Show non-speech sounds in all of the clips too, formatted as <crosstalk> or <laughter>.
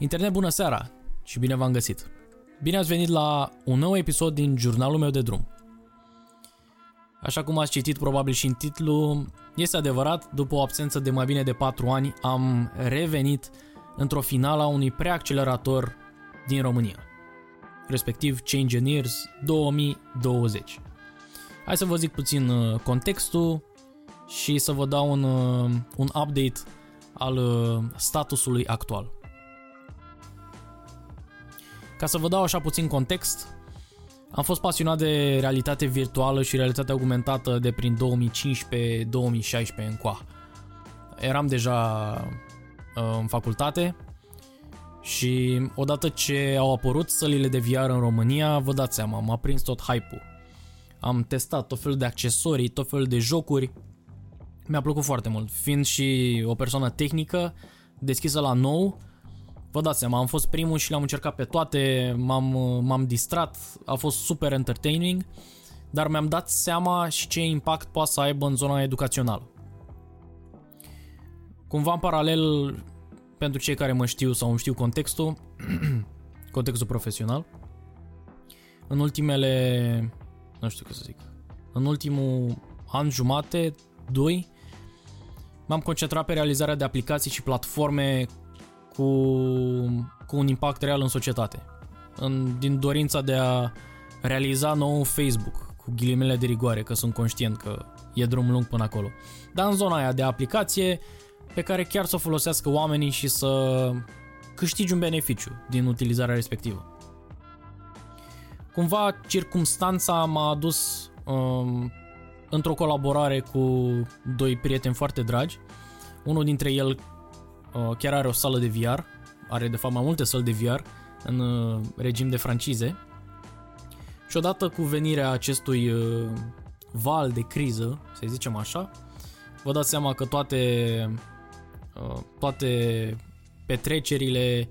Internet, bună seara și bine v-am găsit! Bine ați venit la un nou episod din jurnalul meu de drum. Așa cum ați citit probabil și în titlu, este adevărat, după o absență de mai bine de 4 ani, am revenit într-o finală a unui preaccelerator din România, respectiv Change Engineers 2020. Hai să vă zic puțin uh, contextul și să vă dau un, uh, un update al uh, statusului actual. Ca să vă dau așa puțin context, am fost pasionat de realitate virtuală și realitate augmentată de prin 2015-2016 încoa. Eram deja uh, în facultate și odată ce au apărut sălile de VR în România, vă dați seama, m-a prins tot hype-ul. Am testat tot felul de accesorii, tot felul de jocuri. Mi-a plăcut foarte mult, fiind și o persoană tehnică, deschisă la nou, Vă dați seama, am fost primul și le-am încercat pe toate, m-am, m-am distrat, a fost super entertaining, dar mi-am dat seama și ce impact poate să aibă în zona educațională. Cumva în paralel, pentru cei care mă știu sau îmi știu contextul, <clears throat> contextul profesional, în ultimele, nu știu cum să zic, în ultimul an jumate, doi, m-am concentrat pe realizarea de aplicații și platforme cu, cu un impact real în societate. În, din dorința de a realiza nou Facebook, cu ghilimele de rigoare, că sunt conștient că e drum lung până acolo. Dar în zona aia de aplicație pe care chiar să o folosească oamenii și să câștigi un beneficiu din utilizarea respectivă. Cumva circumstanța m-a adus um, într-o colaborare cu doi prieteni foarte dragi. Unul dintre el Uh, chiar are o sală de VR, are de fapt mai multe săli de VR în uh, regim de francize. Și odată cu venirea acestui uh, val de criză, să zicem așa, vă dați seama că toate, toate petrecerile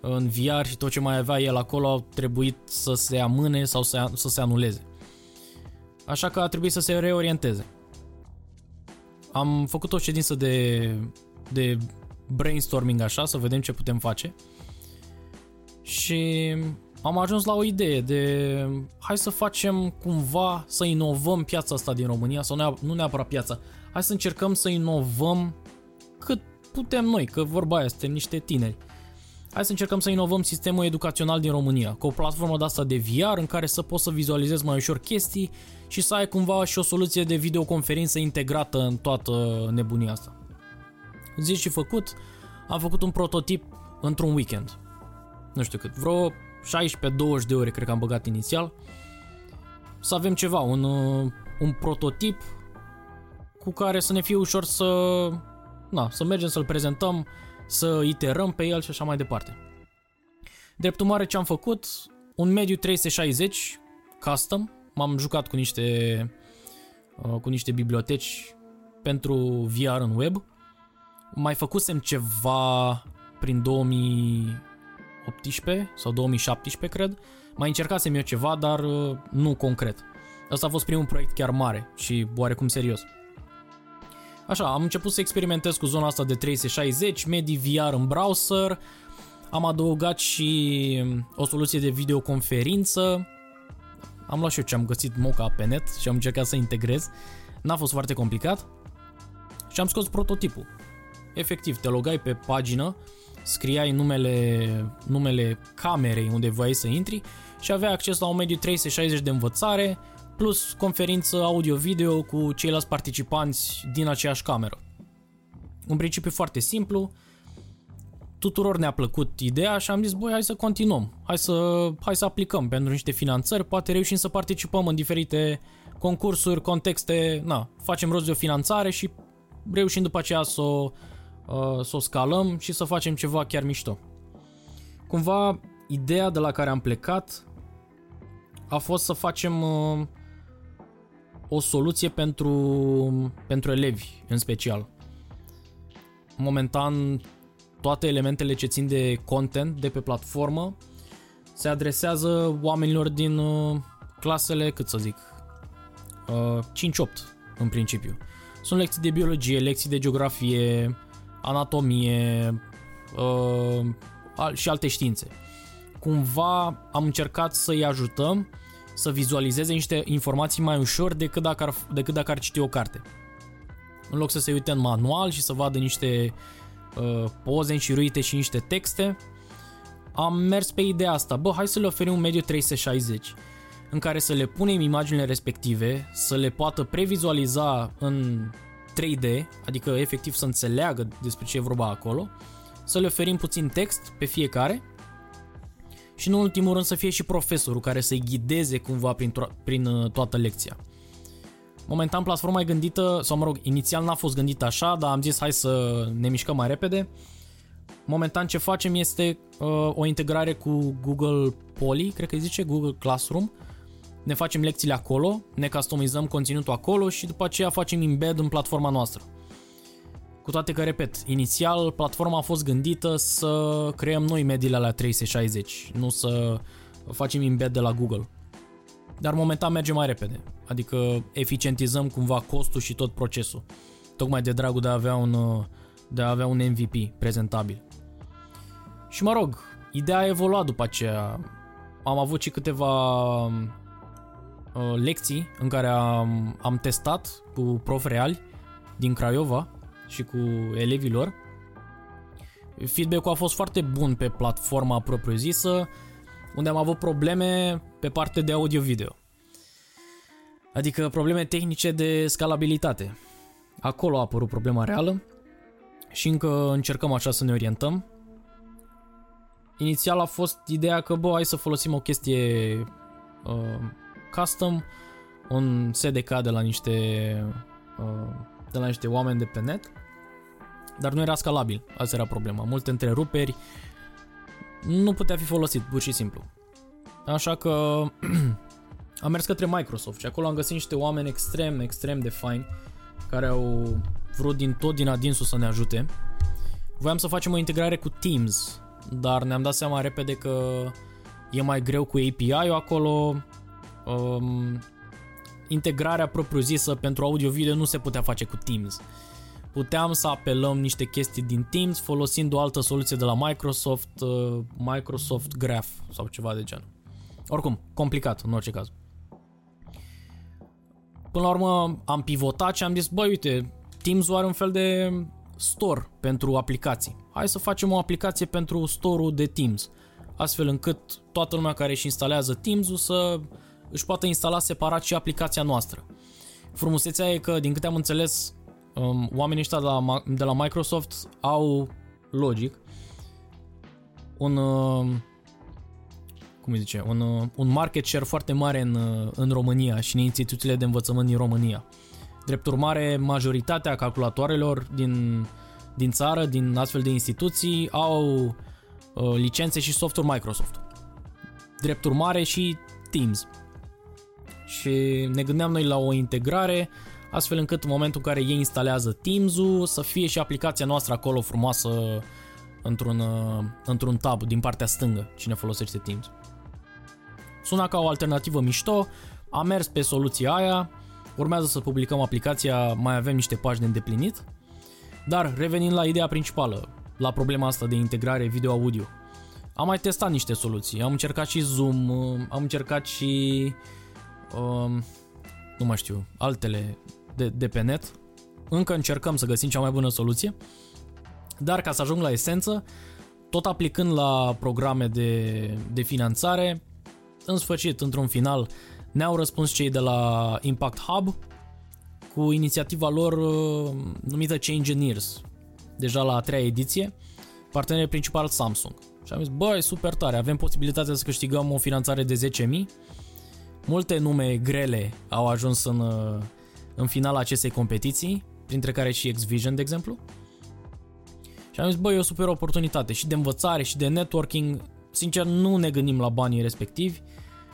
în VR și tot ce mai avea el acolo au trebuit să se amâne sau să, să se anuleze. Așa că a trebuit să se reorienteze. Am făcut o ședință de, de brainstorming așa, să vedem ce putem face. Și am ajuns la o idee de hai să facem cumva să inovăm piața asta din România sau nu neapărat piața. Hai să încercăm să inovăm cât putem noi, că vorba aia, suntem niște tineri. Hai să încercăm să inovăm sistemul educațional din România, cu o platformă de asta de VR în care să poți să vizualizezi mai ușor chestii și să ai cumva și o soluție de videoconferință integrată în toată nebunia asta. Zis și făcut, am făcut un prototip într-un weekend. Nu știu cât, vreo 16-20 de ore cred că am băgat inițial. Să avem ceva, un, uh, un prototip cu care să ne fie ușor să, na, să mergem să-l prezentăm, să iterăm pe el și așa mai departe. Drept urmare ce am făcut, un mediu 360 custom, m-am jucat cu niște, uh, cu niște biblioteci pentru VR în web, mai făcusem ceva prin 2018 sau 2017, cred. Mai încercasem eu ceva, dar uh, nu concret. Asta a fost primul proiect chiar mare și oarecum serios. Așa, am început să experimentez cu zona asta de 360, Medi VR în browser, am adăugat și um, o soluție de videoconferință, am luat și eu ce am găsit moca pe net și am încercat să integrez, n-a fost foarte complicat și am scos prototipul efectiv, te logai pe pagină, scriai numele, numele camerei unde voiai să intri și aveai acces la un mediu 360 de învățare plus conferință audio-video cu ceilalți participanți din aceeași cameră. Un principiu foarte simplu, tuturor ne-a plăcut ideea și am zis, băi, hai să continuăm, hai să, hai să aplicăm pentru niște finanțări, poate reușim să participăm în diferite concursuri, contexte, na, facem rost de o finanțare și reușim după aceea să o Uh, să o scalăm și să facem ceva chiar mișto. Cumva, ideea de la care am plecat a fost să facem uh, o soluție pentru, pentru elevi în special. Momentan, toate elementele ce țin de content de pe platformă se adresează oamenilor din uh, clasele, cât să zic, 5-8 în principiu. Sunt lecții de biologie, lecții de geografie, anatomie, uh, și alte științe. Cumva am încercat să-i ajutăm să vizualizeze niște informații mai ușor decât dacă ar, decât dacă ar citi o carte. În loc să se uite în manual și să vadă niște uh, poze înșiruite și niște texte, am mers pe ideea asta. Bă, hai să le oferim un mediu 360 în care să le punem imaginile respective, să le poată previzualiza în 3D, adică efectiv să înțeleagă despre ce e vorba acolo, să le oferim puțin text pe fiecare și în ultimul rând să fie și profesorul care să-i ghideze cumva prin, to- prin uh, toată lecția. Momentan platforma e gândită, sau mă rog, inițial n-a fost gândită așa, dar am zis hai să ne mișcăm mai repede. Momentan ce facem este uh, o integrare cu Google Poly, cred că îi zice Google Classroom. Ne facem lecțiile acolo, ne customizăm conținutul acolo și după aceea facem embed în platforma noastră. Cu toate că, repet, inițial platforma a fost gândită să creăm noi mediile la 360, nu să facem embed de la Google. Dar momentan merge mai repede, adică eficientizăm cumva costul și tot procesul, tocmai de dragul de a avea un, de a avea un MVP prezentabil. Și mă rog, ideea a evoluat după aceea. Am avut și câteva uh, lecții în care am, am testat cu prof reali din Craiova și cu elevilor. Feedback-ul a fost foarte bun pe platforma propriu-zisă, unde am avut probleme pe partea de audio-video. Adică probleme tehnice de scalabilitate. Acolo a apărut problema reală și încă încercăm așa să ne orientăm. Inițial a fost ideea că, bă, hai să folosim o chestie uh, custom, un SDK de la niște uh, de la niște oameni de pe net, dar nu era scalabil, asta era problema. Multe întreruperi, nu putea fi folosit, pur și simplu. Așa că <clears throat> am mers către Microsoft și acolo am găsit niște oameni extrem, extrem de faini care au vrut din tot din adinsul să ne ajute. Voiam să facem o integrare cu Teams, dar ne-am dat seama repede că e mai greu cu API-ul acolo. Um, integrarea propriu-zisă pentru audio-video nu se putea face cu Teams. Puteam să apelăm niște chestii din Teams folosind o altă soluție de la Microsoft, uh, Microsoft Graph sau ceva de genul. Oricum, complicat în orice caz. Până la urmă am pivotat și am zis, băi uite, Teams are un fel de store pentru aplicații. Hai să facem o aplicație pentru store-ul de Teams, astfel încât toată lumea care își instalează Teams-ul să își poată instala separat și aplicația noastră. Frumusețea e că, din câte am înțeles, um, oamenii ăștia de la, de la Microsoft au, logic, un, uh, cum îi zice, un, uh, un market share foarte mare în, uh, în România și în instituțiile de învățământ din România. Drept urmare, majoritatea calculatoarelor din, din țară, din astfel de instituții, au uh, licențe și software Microsoft. Drept urmare și Teams și ne gândeam noi la o integrare astfel încât în momentul în care ei instalează Teams-ul să fie și aplicația noastră acolo frumoasă într-un, uh, într-un tab din partea stângă cine folosește Teams. Suna ca o alternativă mișto, am mers pe soluția aia, urmează să publicăm aplicația, mai avem niște pași de îndeplinit, dar revenind la ideea principală, la problema asta de integrare video-audio, am mai testat niște soluții, am încercat și Zoom, uh, am încercat și um, nu mai știu, altele de, de pe net. Încă încercăm să găsim cea mai bună soluție, dar ca să ajung la esență, tot aplicând la programe de, de finanțare, în sfârșit, într-un final, ne-au răspuns cei de la Impact Hub cu inițiativa lor uh, numită Change Engineers, deja la a treia ediție, partener principal Samsung. Și am zis, băi, super tare, avem posibilitatea să câștigăm o finanțare de 10.000 Multe nume grele au ajuns în, uh, în finala acestei competiții, printre care și X-Vision, de exemplu. Și am zis, băi, e o super oportunitate și de învățare și de networking. Sincer, nu ne gândim la banii respectivi.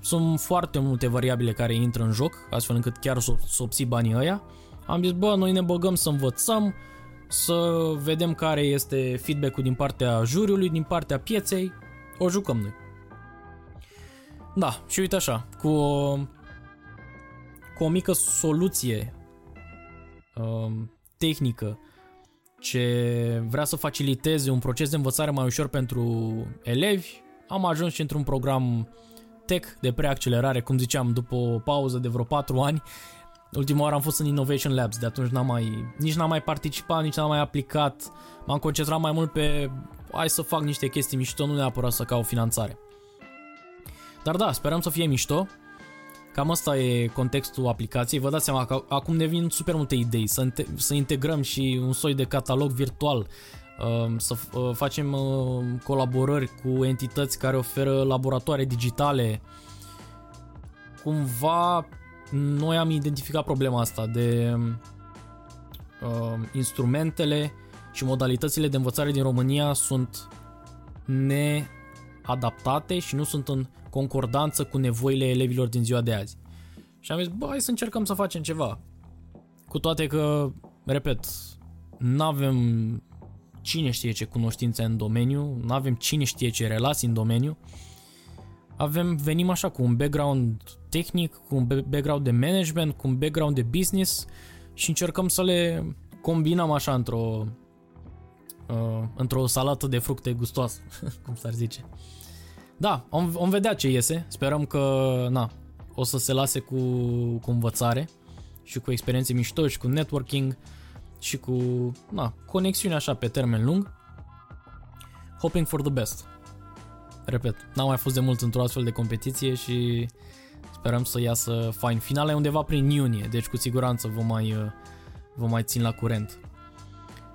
Sunt foarte multe variabile care intră în joc, astfel încât chiar să, să obții banii ăia. Am zis, bă, noi ne băgăm să învățăm, să vedem care este feedback-ul din partea juriului, din partea pieței, o jucăm noi. Da, și uite așa, cu o, cu o mică soluție um, tehnică ce vrea să faciliteze un proces de învățare mai ușor pentru elevi, am ajuns și într-un program tech de preaccelerare, cum ziceam, după o pauză de vreo 4 ani. Ultima oară am fost în Innovation Labs, de atunci n-am mai, nici n-am mai participat, nici n-am mai aplicat. M-am concentrat mai mult pe hai să fac niște chestii mișto, nu neapărat să caut finanțare. Dar da, sperăm să fie mișto. Cam asta e contextul aplicației. Vă dați seama că acum ne vin super multe idei. Să, să integrăm și un soi de catalog virtual, um, să uh, facem uh, colaborări cu entități care oferă laboratoare digitale. Cumva noi am identificat problema asta de uh, instrumentele și modalitățile de învățare din România sunt neadaptate și nu sunt în concordanță cu nevoile elevilor din ziua de azi. Și am zis, bă, hai să încercăm să facem ceva. Cu toate că, repet, nu avem cine știe ce cunoștințe în domeniu, nu avem cine știe ce relații în domeniu. Avem, venim așa cu un background tehnic, cu un background de management, cu un background de business și încercăm să le combinăm așa într-o uh, într-o salată de fructe gustoasă, <laughs> cum s-ar zice. Da, om, om vedea ce iese. Sperăm că, na, o să se lase cu, cu învățare și cu experiențe mișto și cu networking și cu, na, conexiune așa pe termen lung. Hoping for the best. Repet, n-am mai fost de mult într-o astfel de competiție și sperăm să iasă fine. Finala e undeva prin iunie, deci cu siguranță vă mai, vă mai țin la curent.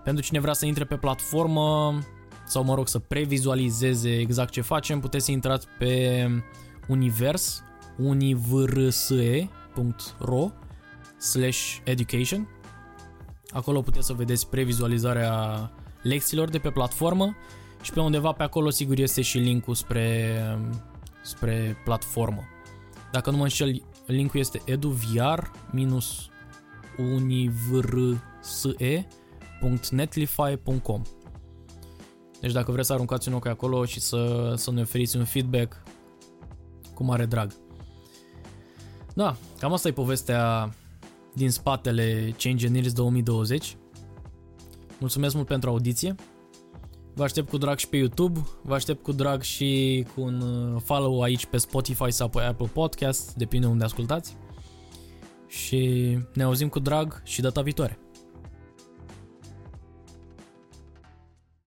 Pentru cine vrea să intre pe platformă, sau mă rog să previzualizeze exact ce facem, puteți să intrați pe univers, univrse.ro slash education. Acolo puteți să vedeți previzualizarea lecțiilor de pe platformă și pe undeva pe acolo sigur este și linkul spre, spre platformă. Dacă nu mă înșel, linkul este eduviar-univrse.netlify.com deci dacă vreți să aruncați un ochi acolo și să, să ne oferiți un feedback, cu mare drag. Da, cam asta e povestea din spatele Change Engineers 2020. Mulțumesc mult pentru audiție. Vă aștept cu drag și pe YouTube, vă aștept cu drag și cu un uh, follow aici pe Spotify sau pe Apple Podcast, depinde unde ascultați. Și ne auzim cu drag și data viitoare.